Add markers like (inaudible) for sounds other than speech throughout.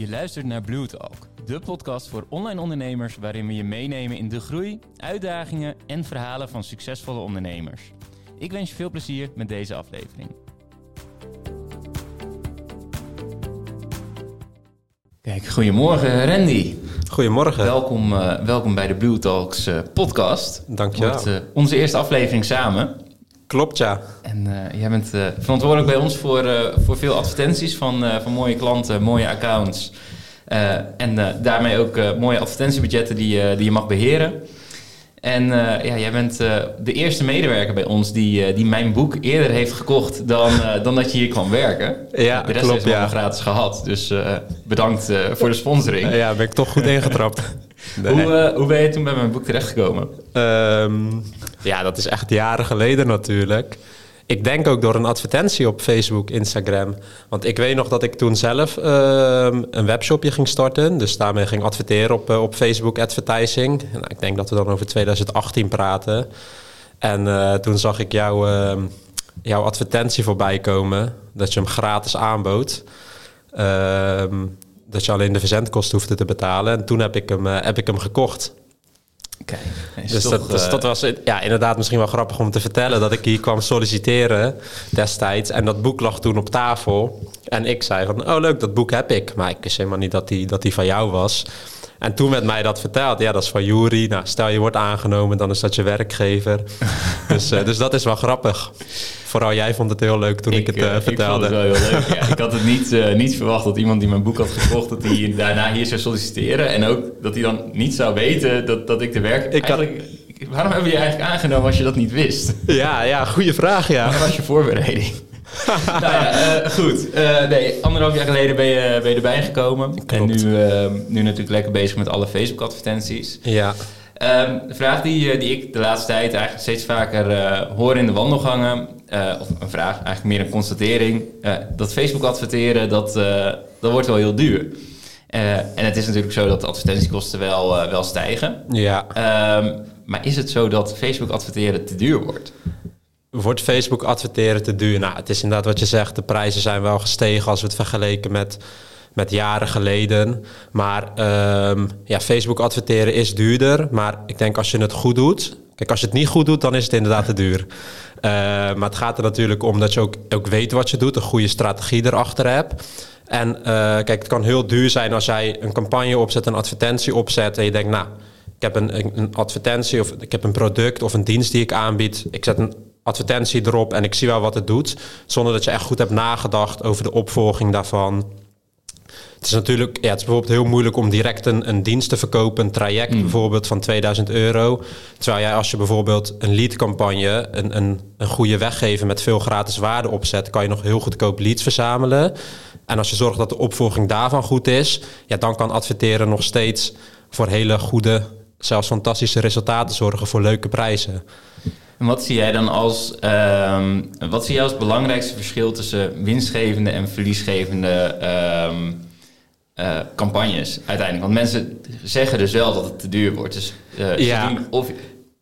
Je luistert naar Blue Talk, de podcast voor online ondernemers waarin we je meenemen in de groei, uitdagingen en verhalen van succesvolle ondernemers. Ik wens je veel plezier met deze aflevering. Kijk, goedemorgen Randy. Goedemorgen. Welkom, uh, welkom bij de Blue Talks uh, podcast. Dank je wel. Uh, onze eerste aflevering samen. Klopt, ja. En jij bent verantwoordelijk bij ons voor, voor veel advertenties van, van mooie klanten, mooie accounts. en daarmee ook mooie advertentiebudgetten die, die je mag beheren. En ja, jij bent de eerste medewerker bij ons die, die mijn boek eerder heeft gekocht dan, dan dat je hier kwam werken. Ja, de rest klopt, ja. gratis gehad. Dus bedankt voor de sponsoring. ja, ben ik toch goed (laughs) ingetrapt. nee. hoe, hoe ben je toen bij mijn boek terechtgekomen? Um, ja, dat is echt jaren geleden natuurlijk. Ik denk ook door een advertentie op Facebook, Instagram. Want ik weet nog dat ik toen zelf uh, een webshopje ging starten. Dus daarmee ging adverteren op, uh, op Facebook advertising. Nou, ik denk dat we dan over 2018 praten. En uh, toen zag ik jou, jouw advertentie voorbij komen. Dat je hem gratis aanbood. Ehm, dat je alleen de verzendkosten hoefde te betalen. En toen heb ik hem, heb ik hem gekocht. Okay. Dus, toch, dat, dus dat was ja, inderdaad misschien wel grappig om te vertellen dat ik hier kwam solliciteren destijds. En dat boek lag toen op tafel. En ik zei van, oh leuk, dat boek heb ik. Maar ik wist helemaal niet dat die, dat die van jou was. En toen werd mij dat verteld. Ja, dat is van Jury. Nou, stel je wordt aangenomen, dan is dat je werkgever. (laughs) dus, uh, dus dat is wel grappig. Vooral jij vond het heel leuk toen ik, ik het uh, vertelde. Ik vond het wel heel leuk. Ja, (laughs) ik had het niet, uh, niet verwacht dat iemand die mijn boek had gekocht... dat hij daarna hier zou solliciteren. En ook dat hij dan niet zou weten dat, dat ik de werk... Ik eigenlijk, had... Waarom hebben we je eigenlijk aangenomen als je dat niet wist? Ja, ja goede vraag, ja. Wat was je voorbereiding? (laughs) nou ja, uh, goed. Uh, nee, anderhalf jaar geleden ben je, ben je erbij gekomen. Klopt. En nu, uh, nu natuurlijk lekker bezig met alle Facebook-advertenties. Ja. Um, de vraag die, die ik de laatste tijd eigenlijk steeds vaker hoor in de wandelgangen... of een vraag, eigenlijk meer een constatering... dat Facebook adverteren, dat, dat wordt wel heel duur. en het is natuurlijk zo dat de advertentiekosten wel, wel stijgen. Ja. Um, maar is het zo dat Facebook adverteren te duur wordt? Wordt Facebook adverteren te duur? Nou, het is inderdaad wat je zegt. De prijzen zijn wel gestegen als we het vergeleken met, met jaren geleden. Maar um, ja, Facebook adverteren is duurder. Maar ik denk als je het goed doet... Kijk, als je het niet goed doet, dan is het inderdaad te duur. Uh, maar het gaat er natuurlijk om dat je ook, ook weet wat je doet. Een goede strategie erachter hebt. En uh, kijk, het kan heel duur zijn als jij een campagne opzet, een advertentie opzet... en je denkt, nou, ik heb een, een advertentie of ik heb een product of een dienst die ik aanbied. Ik zet een advertentie erop en ik zie wel wat het doet. Zonder dat je echt goed hebt nagedacht over de opvolging daarvan. Het is natuurlijk, ja, het is bijvoorbeeld heel moeilijk om direct een, een dienst te verkopen, een traject mm. bijvoorbeeld van 2000 euro. Terwijl jij als je bijvoorbeeld een leadcampagne, een, een, een goede weggever met veel gratis waarde opzet, kan je nog heel goedkoop leads verzamelen. En als je zorgt dat de opvolging daarvan goed is, ja, dan kan adverteren nog steeds voor hele goede, zelfs fantastische resultaten zorgen voor leuke prijzen. En wat zie jij dan als, um, wat zie jij als belangrijkste verschil tussen winstgevende en verliesgevende um, uh, campagnes uiteindelijk? Want mensen zeggen dus wel dat het te duur wordt. Dus uh, Ja. ze doen of,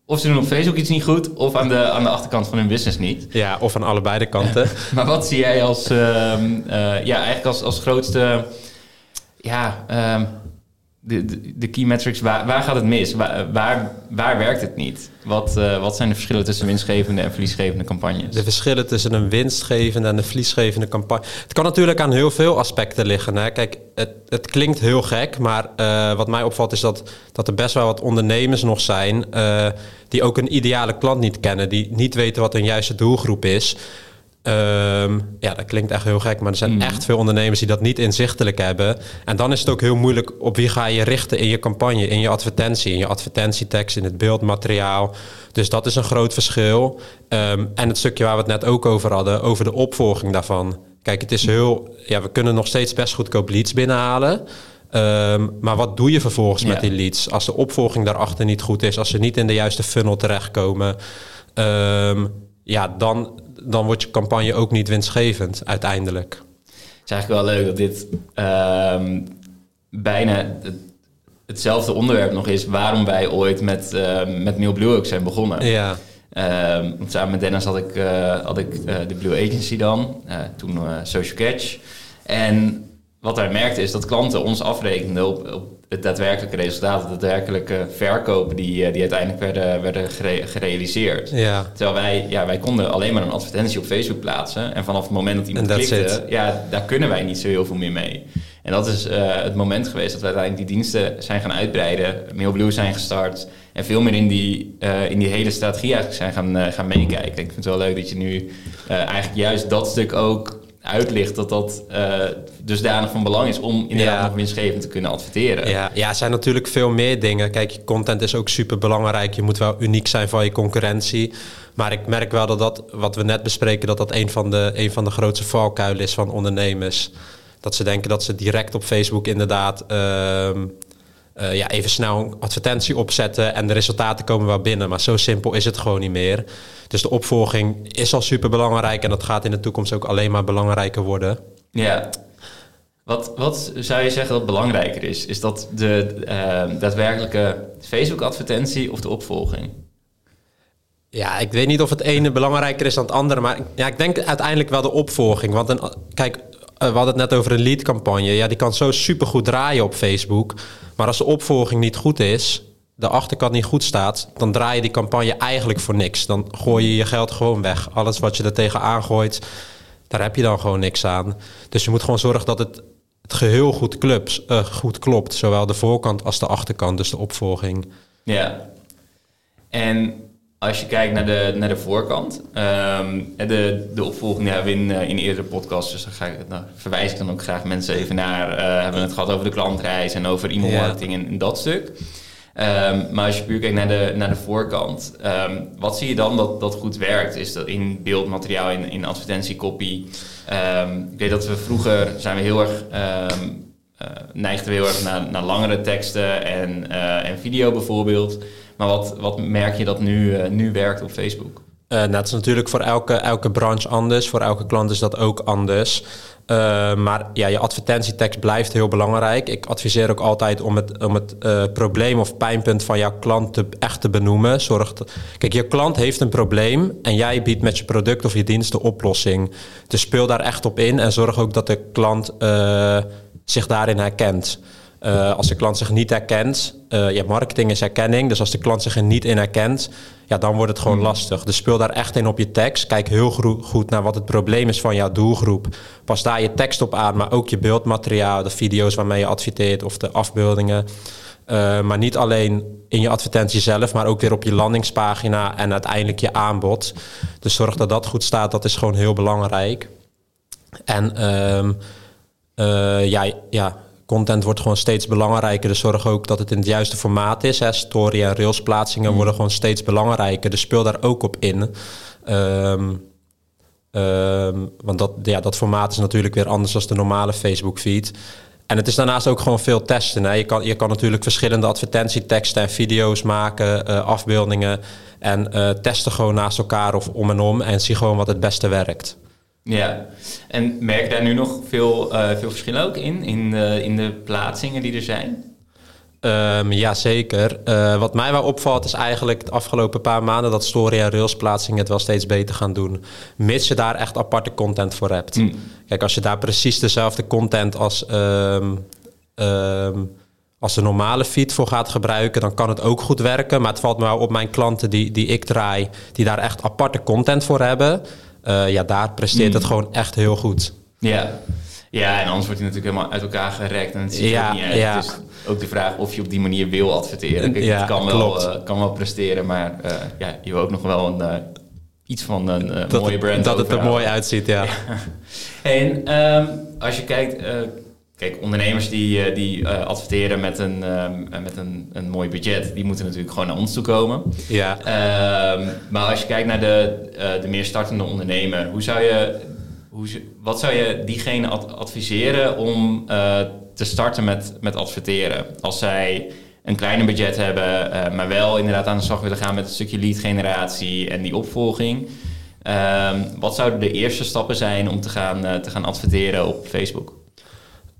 of ze doen op Facebook iets niet goed, of aan de, aan de achterkant van hun business niet. Ja, of aan allebei de kanten. (laughs) maar wat zie jij als, um, uh, ja, eigenlijk als, als grootste, ja, de, de, key metrics, waar, waar gaat het mis? Waar, waar, werkt het niet? Wat, uh, wat zijn de verschillen tussen winstgevende en verliesgevende campagnes? De verschillen tussen een winstgevende en een verliesgevende campagne. Het kan natuurlijk aan heel veel aspecten liggen. Kijk, het, het klinkt heel gek, maar uh, wat mij opvalt is dat, dat er best wel wat ondernemers nog zijn uh, die ook een ideale klant niet kennen, die niet weten wat hun juiste doelgroep is. Um, ja, dat klinkt echt heel gek, maar er zijn mm. echt veel ondernemers die dat niet inzichtelijk hebben. En dan is het ook heel moeilijk op wie ga je richten in je campagne, in je advertentie, in je advertentietekst, in het beeldmateriaal. Dus dat is een groot verschil. Um, en het stukje waar we het net ook over hadden, over de opvolging daarvan. Kijk, het is heel, ja, we kunnen nog steeds best goedkoop leads binnenhalen. Um, maar wat doe je vervolgens ja. met die leads als de opvolging daarachter niet goed is, als ze niet in de juiste funnel terechtkomen? ja, dan, dan wordt je campagne ook niet winstgevend uiteindelijk. Het is eigenlijk wel leuk dat dit uh, bijna het, hetzelfde onderwerp nog is waarom wij ooit met, uh, met Mail Blue ook zijn begonnen. Ja. Uh, samen met Dennis had ik, uh, had ik de Blue Agency dan, toen Social Catch. En wat wij merkten is dat klanten ons afrekenden op, op het daadwerkelijke resultaat, de daadwerkelijke verkopen die, eh, die uiteindelijk werden, werden gerealiseerd. Ja. Terwijl wij, ja, wij konden alleen maar een advertentie op Facebook plaatsen. En vanaf het moment dat iemand klikte, ja, daar kunnen wij niet zo heel veel meer mee. En dat is uh, het moment geweest dat we uiteindelijk die diensten zijn gaan uitbreiden, MailBlue zijn gestart en veel meer in die, uh, in die hele strategie eigenlijk zijn gaan, uh, gaan meekijken. Ik vind het wel leuk dat je nu eigenlijk juist dat stuk ook uitlicht dat dat uh, dusdanig van belang is om inderdaad nog winstgevend te kunnen adverteren. Ja, ja, er zijn natuurlijk veel meer dingen. Kijk, content is ook super belangrijk. Je moet wel uniek zijn van je concurrentie. Maar ik merk wel dat dat, wat we net bespreken, dat dat een van de, een van de grootste valkuilen is van ondernemers. Dat ze denken dat ze direct op Facebook inderdaad uh, uh, ja, even snel een advertentie opzetten en de resultaten komen wel binnen. Maar zo simpel is het gewoon niet meer. Dus de opvolging is al super belangrijk en dat gaat in de toekomst ook alleen maar belangrijker worden. Ja. Wat, wat zou je zeggen dat belangrijker is? Is dat de uh, daadwerkelijke Facebook-advertentie of de opvolging? Ja, ik weet niet of het ene belangrijker is dan het andere, maar ja, ik denk uiteindelijk wel de opvolging. Want een, kijk, eh, we hadden het net over een lead-campagne. Ja, die kan zo supergoed draaien op Facebook. Maar als de opvolging niet goed is, de achterkant niet goed staat, dan draai je die campagne eigenlijk voor niks. Dan gooi je je geld gewoon weg. Alles wat je er tegenaan gooit, daar heb je dan gewoon niks aan. Dus je moet gewoon zorgen dat het, het geheel goed, uh, goed klopt. Zowel de voorkant als de achterkant, dus de opvolging. Ja. En als je kijkt naar de, naar de voorkant, um, de, de opvolging hebben we in, uh, in eerdere podcasts, dus daar ga ik, nou, verwijs ik dan ook graag mensen even naar. Uh, hebben we het gehad over de klantreis en over e-mailmarketing ja. en, en, dat stuk. Um, maar als je puur kijkt naar de, naar de voorkant, um, wat zie je dan dat, dat goed werkt? Is dat in beeldmateriaal, in, in advertentiekopie? Um, ik weet dat we vroeger zijn we heel erg, uh, neigden we heel erg naar, naar langere teksten en, uh, en video bijvoorbeeld. Maar wat, wat merk je dat nu, uh, nu werkt op Facebook? Uh, dat is natuurlijk voor elke, elke branche anders. Voor elke klant is dat ook anders. Uh, maar ja, je advertentietekst blijft heel belangrijk. Ik adviseer ook altijd om het, om het probleem of pijnpunt van jouw klant te, echt te benoemen. Zorg kijk, je klant heeft een probleem en jij biedt met je product of je dienst de oplossing. Dus speel daar echt op in en zorg ook dat de klant zich daarin herkent. Uh, als de klant zich niet herkent, uh, ja, marketing is herkenning. Dus als de klant zich er niet in herkent, ja, dan wordt het gewoon lastig. Dus speel daar echt in op je tekst. Kijk heel goed naar wat het probleem is van jouw doelgroep. Pas daar je tekst op aan, maar ook je beeldmateriaal, de video's waarmee je adverteert of de afbeeldingen. Uh, maar niet alleen in je advertentie zelf, maar ook weer op je landingspagina en uiteindelijk je aanbod. Dus zorg dat dat goed staat, dat is gewoon heel belangrijk. En um, ja, ja, content wordt gewoon steeds belangrijker. Dus zorg ook dat het in het juiste formaat is. Hè. Story en rails plaatsingen worden gewoon steeds belangrijker. Dus speel daar ook op in. Um, um, want dat, ja, dat formaat is natuurlijk weer anders dan de normale Facebook feed. En het is daarnaast ook gewoon veel testen. Hè. Je, kan, je kan natuurlijk verschillende advertentieteksten en video's maken, uh, afbeeldingen. En uh, testen gewoon naast elkaar of om en om. En zie gewoon wat het beste werkt. Ja, en merk je daar nu nog veel, uh, veel verschillen ook in, in, uh, in de plaatsingen die er zijn? Um, ja, zeker. Uh, wat mij wel opvalt is eigenlijk de afgelopen paar maanden dat story en rails plaatsingen het wel steeds beter gaan doen. Mits je daar echt aparte content voor hebt. Mm. Kijk, als je daar precies dezelfde content als, um, um, als de normale feed voor gaat gebruiken, dan kan het ook goed werken. Maar het valt me wel op mijn klanten die, die ik draai, die daar echt aparte content voor hebben. Uh, ja, daar presteert mm. het gewoon echt heel goed. Ja. Ja, en anders wordt hij natuurlijk helemaal uit elkaar gerekt en het ziet ja, er niet uit. Ja. Is ook de vraag of je op die manier wil adverteren. Kijk, ja, het kan wel, uh, kan wel presteren, maar uh, ja, je wil ook nog wel een, iets van een mooie brand Dat het er mooi uitziet, ja. (laughs) ja. En um, als je kijkt... Kijk, ondernemers die, die uh, adverteren met, een, uh, met een, een mooi budget, die moeten natuurlijk gewoon naar ons toe komen. Ja. Uh, maar als je kijkt naar de, de meer startende ondernemer, hoe zou je, hoe, wat zou je diegene ad adviseren om te starten met, met adverteren? Als zij een kleiner budget hebben, maar wel inderdaad aan de slag willen gaan met een stukje lead generatie en die opvolging. Ehm, wat zouden de eerste stappen zijn om te gaan, te gaan adverteren op Facebook?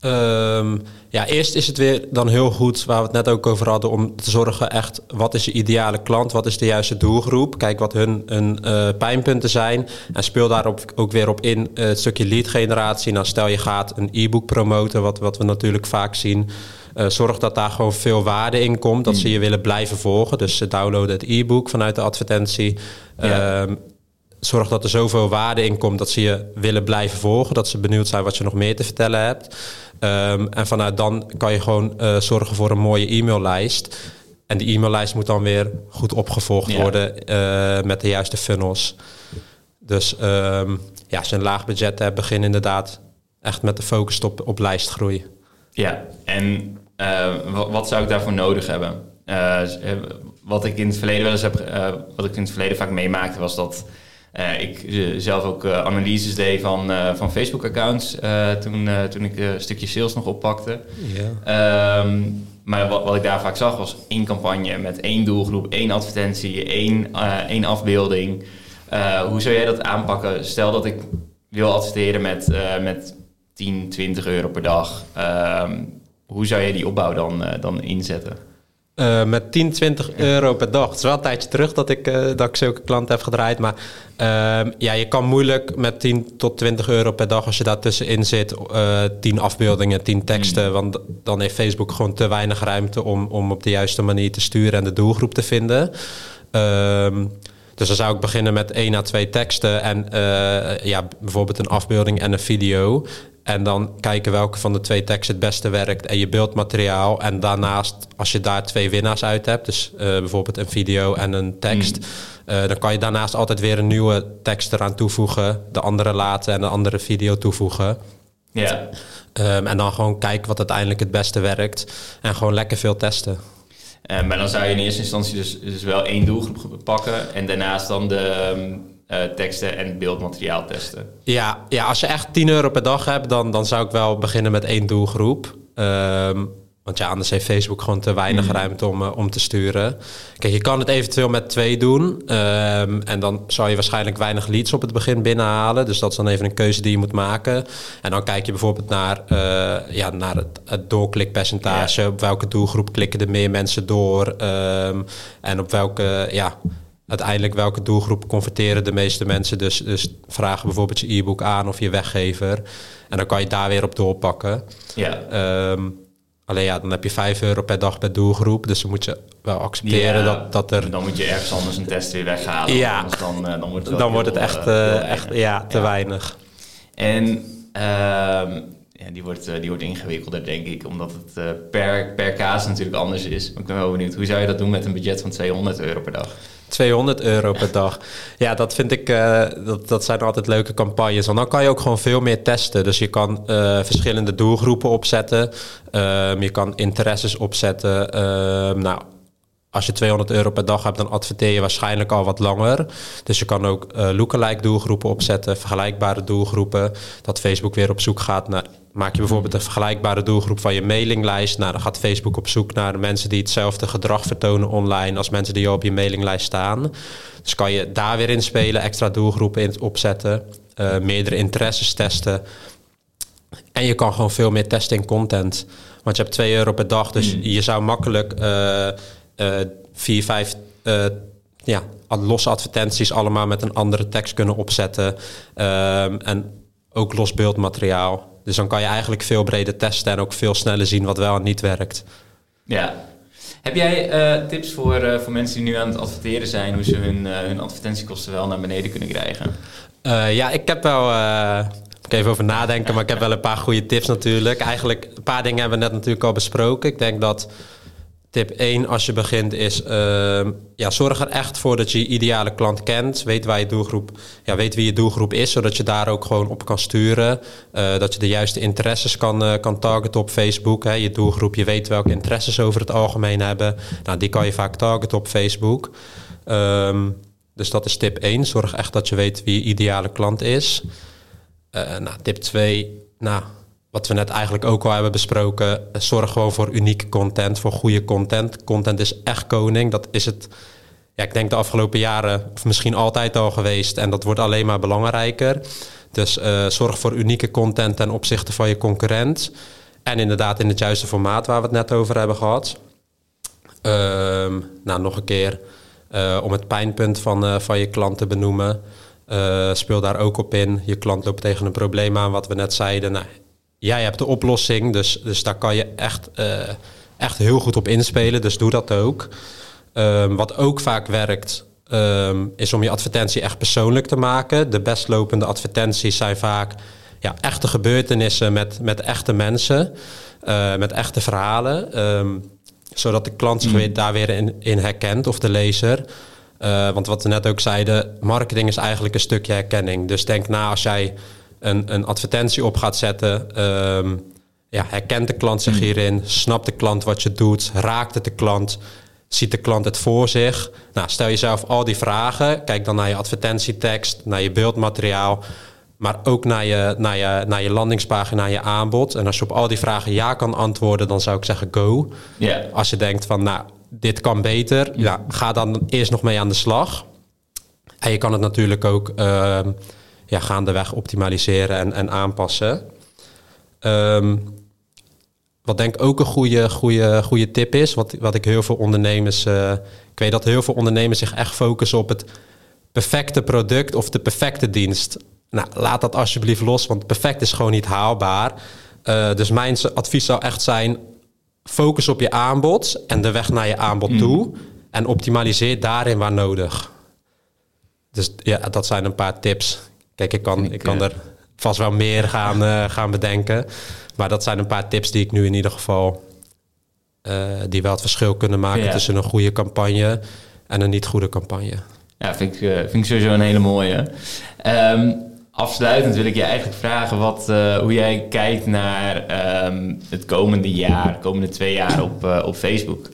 Ehm, ja, eerst is het weer dan heel goed, waar we het net ook over hadden, om te zorgen echt wat is je ideale klant, wat is de juiste doelgroep, kijk wat hun, hun uh, pijnpunten zijn en speel daarop ook weer op in uh, het stukje lead generatie. Nou, stel je gaat een e-book promoten, wat, wat we natuurlijk vaak zien. Uh, zorg dat daar gewoon veel waarde in komt, dat ze je willen blijven volgen. Dus ze downloaden het e-book vanuit de advertentie. Ja. Um, zorg dat er zoveel waarde in komt dat ze je willen blijven volgen. Dat ze benieuwd zijn wat je nog meer te vertellen hebt. Um, en vanuit dan kan je gewoon uh, zorgen voor een mooie e-maillijst. En die e-maillijst moet dan weer goed opgevolgd ja. worden uh, met de juiste funnels. Dus um, ja, als je een laag budget hebt, begin inderdaad echt met de focus op, op lijstgroei. Ja, en uh, wat, wat, zou ik daarvoor nodig hebben? wat ik in het verleden wel eens heb, wat ik in het verleden vaak meemaakte, was dat uh, ik uh, zelf ook uh, analyses deed van, van Facebook-accounts toen, toen ik een stukje sales nog oppakte. Yeah. Um, maar wat, wat, ik daar vaak zag was één campagne met één doelgroep, één advertentie, één, één afbeelding. hoe zou jij dat aanpakken? Stel dat ik wil adverteren met, met 10, 20 euro per dag. Um, hoe zou je die opbouw dan, dan inzetten? Uh, met 10, 20 euro per dag. Het is wel een tijdje terug dat ik, uh, dat ik zulke klanten heb gedraaid. Maar uh, ja, je kan moeilijk met 10 tot 20 euro per dag, als je daar tussenin zit, 10 afbeeldingen, 10 teksten. Mm. Want dan heeft Facebook gewoon te weinig ruimte om, om op de juiste manier te sturen en de doelgroep te vinden. Ehm, dus dan zou ik beginnen met één à twee teksten en ja, bijvoorbeeld een afbeelding en een video. En dan kijken welke van de twee teksten het beste werkt en je beeldmateriaal. En daarnaast, als je daar twee winnaars uit hebt, dus uh, bijvoorbeeld een video en een tekst, mm. uh, dan kan je daarnaast altijd weer een nieuwe tekst eraan toevoegen, de andere laten en de andere video toevoegen. Ja. Um, en dan gewoon kijken wat uiteindelijk het beste werkt en gewoon lekker veel testen. Uh, maar dan zou je in eerste instantie dus, dus wel één doelgroep pakken en daarnaast dan de. Um uh, teksten en beeldmateriaal testen. Ja, ja, als je echt 10 euro per dag hebt, dan, dan zou ik wel beginnen met één doelgroep. Um, want ja, anders heeft Facebook gewoon te weinig mm. ruimte om, uh, om te sturen. Kijk, je kan het eventueel met twee doen. Um, en dan zou je waarschijnlijk weinig leads op het begin binnenhalen. Dus dat is dan even een keuze die je moet maken. En dan kijk je bijvoorbeeld naar, uh, ja, naar het, het doorklikpercentage. Ja. Op welke doelgroep klikken er meer mensen door? Um, en op welke, ja, uiteindelijk welke doelgroep converteren de meeste mensen. Dus, dus vragen bijvoorbeeld je e-book aan of je weggever. En dan kan je daar weer op doorpakken. Ja. Um, alleen ja, dan heb je 5 euro per dag per doelgroep. Dus dan moet je wel accepteren ja, dat, dat er... Dan moet je ergens anders een test weer weghalen. Ja. Dan, uh, dan wordt het, dan wordt het echt, uh, echt ja, te ja. weinig. En... Uh, ja, die, wordt, uh, die wordt ingewikkelder, denk ik, omdat het uh, per, per kaas natuurlijk anders is. Maar ik ben wel benieuwd, hoe zou je dat doen met een budget van 200 euro per dag? 200 euro per dag. (laughs) Ja, dat vind ik, uh, dat, dat zijn altijd leuke campagnes. Want dan kan je ook gewoon veel meer testen. Dus je kan uh, verschillende doelgroepen opzetten. Um, je kan interesses opzetten. Um, nou, als je 200 euro per dag hebt, dan adverteer je waarschijnlijk al wat langer. Dus je kan ook uh, lookalike doelgroepen opzetten, vergelijkbare doelgroepen. Dat Facebook weer op zoek gaat naar. Maak je bijvoorbeeld een vergelijkbare doelgroep van je mailinglijst. Nou, dan gaat Facebook op zoek naar mensen die hetzelfde gedrag vertonen online als mensen die al op je mailinglijst staan. Dus kan je daar weer in spelen, extra doelgroepen in opzetten, uh, meerdere interesses testen. En je kan gewoon veel meer testen in content. Want je hebt 2 euro per dag, dus mm. je zou makkelijk. Uh, uh, vier, vijf uh, ja, losse advertenties allemaal met een andere tekst kunnen opzetten. Um, en ook los beeldmateriaal. Dus dan kan je eigenlijk veel breder testen en ook veel sneller zien wat wel en niet werkt. Ja. Heb jij uh, tips voor, uh, voor mensen die nu aan het adverteren zijn, hoe ze hun, uh, hun advertentiekosten wel naar beneden kunnen krijgen? ja, ik heb wel. ik even over nadenken, maar ik heb wel een paar goede tips natuurlijk. Eigenlijk, een paar dingen hebben we net natuurlijk al besproken. Ik denk dat Tip 1 als je begint is, uh, ja, zorg er echt voor dat je je ideale klant kent. Weet, waar je doelgroep, ja, weet wie je doelgroep is, zodat je daar ook gewoon op kan sturen. Uh, dat je de juiste interesses kan, uh, kan targeten op Facebook. Hè. Je doelgroep, je weet welke interesses over het algemeen hebben. Nou, die kan je vaak targeten op Facebook. Um, dus dat is tip 1. Zorg echt dat je weet wie je ideale klant is. Uh, nou, tip 2, nou, wat we net eigenlijk ook al hebben besproken, zorg gewoon voor unieke content, voor goede content. Content is echt koning. Dat is het, ja, ik denk de afgelopen jaren, of misschien altijd al geweest. En dat wordt alleen maar belangrijker. Dus uh, zorg voor unieke content ten opzichte van je concurrent. en inderdaad in het juiste formaat waar we het net over hebben gehad. Ehm, nou, nog een keer eh, om het pijnpunt van, eh, van je klant te benoemen. Speel daar ook op in. Je klant loopt tegen een probleem aan, wat we net zeiden. Nou, jij hebt de oplossing, dus, dus daar kan je echt, echt heel goed op inspelen. Dus doe dat ook. Ehm, wat ook vaak werkt, ehm, is om je advertentie echt persoonlijk te maken. De best lopende advertenties zijn vaak ja, echte gebeurtenissen met, met echte mensen, met echte verhalen. Um, zodat de klant zich mm. daar weer in, in herkent of de lezer. Uh, want wat we net ook zeiden, marketing is eigenlijk een stukje herkenning. Dus denk na als jij een, een advertentie op gaat zetten. Um, ja, herkent de klant zich mm. hierin? Snapt de klant wat je doet? Raakt het de klant? Ziet de klant het voor zich? Nou, stel jezelf al die vragen. Kijk dan naar je advertentietekst, naar je beeldmateriaal maar ook naar je, naar, je, naar je landingspagina, naar je aanbod. En als je op al die vragen ja kan antwoorden, dan zou ik zeggen go. Yeah. Als je denkt van, nou, dit kan beter, ja, ga dan eerst nog mee aan de slag. En je kan het natuurlijk ook uh, ja, gaandeweg optimaliseren en, en aanpassen. Um, wat denk ik ook een goede, goede, goede tip is, wat, wat ik heel veel ondernemers... Uh, ik weet dat heel veel ondernemers zich echt focussen op het perfecte product of de perfecte dienst. Nou, laat dat alsjeblieft los, want perfect is gewoon niet haalbaar. Uh, dus mijn advies zou echt zijn: focus op je aanbod en de weg naar je aanbod mm. toe. En optimaliseer daarin waar nodig. Dus ja, dat zijn een paar tips. Kijk, ik kan, ik, kan er vast wel meer gaan, uh, gaan bedenken. Maar dat zijn een paar tips die ik nu in ieder geval. Uh, die wel het verschil kunnen maken tussen een goede campagne en een niet goede campagne. Ja, vind ik, vind ik sowieso een hele mooie. Um, Afsluitend wil ik je eigenlijk vragen wat, hoe jij kijkt naar um, het komende jaar, de komende twee jaar op, op Facebook.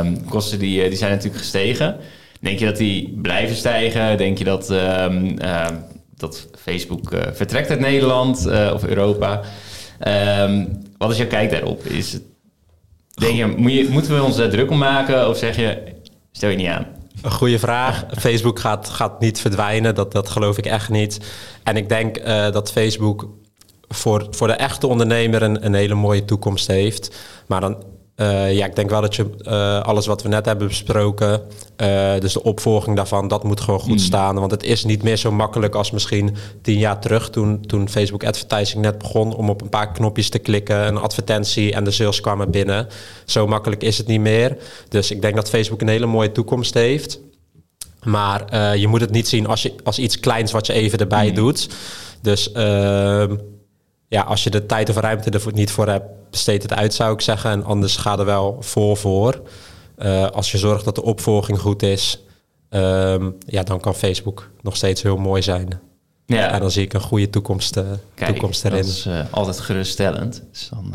Um, kosten die, die zijn natuurlijk gestegen. Denk je dat die blijven stijgen? Denk je dat, dat Facebook uh, vertrekt uit Nederland of Europa? wat is jouw kijk daarop? Is denk je, moet je, moeten we ons druk om maken of zeg je, stel je niet aan? Een goede vraag. Facebook gaat, gaat niet verdwijnen, dat, dat geloof ik echt niet. En ik denk uh, dat Facebook voor, voor de echte ondernemer een, een hele mooie toekomst heeft. Maar dan uh, ja, ik denk wel dat je uh, alles wat we net hebben besproken, uh, dus de opvolging daarvan, dat moet gewoon goed mm. staan. Want het is niet meer zo makkelijk als misschien tien jaar terug, toen, toen Facebook advertising net begon, om op een paar knopjes te klikken, een advertentie en de sales kwamen binnen. Zo makkelijk is het niet meer. Dus ik denk dat Facebook een hele mooie toekomst heeft. Maar je moet het niet zien als, je, als iets kleins wat je even erbij mm. doet. Dus ehm, ja, als je de tijd of ruimte er niet voor hebt, besteed het uit, zou ik zeggen. En anders ga er wel voor voor. Uh, als je zorgt dat de opvolging goed is, um, ja, dan kan Facebook nog steeds heel mooi zijn. Ja. En dan zie ik een goede toekomst, uh, Kijk, toekomst erin. Dat is uh, altijd geruststellend. Dus dan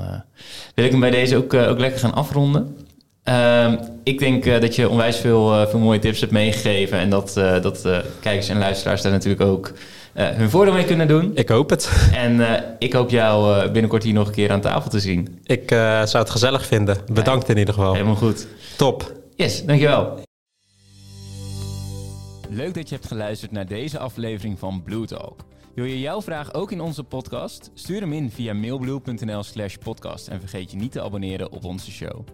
wil ik hem bij deze ook, ook lekker gaan afronden. Ehm, ik denk dat je onwijs veel, veel mooie tips hebt meegegeven. En dat, dat kijkers en luisteraars daar natuurlijk ook hun voordeel mee kunnen doen. Ik hoop het. (laughs) En uh, ik hoop jou uh, binnenkort hier nog een keer aan tafel te zien. Ik zou het gezellig vinden. Bedankt in ieder geval. Helemaal goed. Top. Yes, dankjewel. Leuk dat je hebt geluisterd naar deze aflevering van Blue Talk. Wil je jouw vraag ook in onze podcast? Stuur hem in via mailblue.nl slash podcast en vergeet je niet te abonneren op onze show.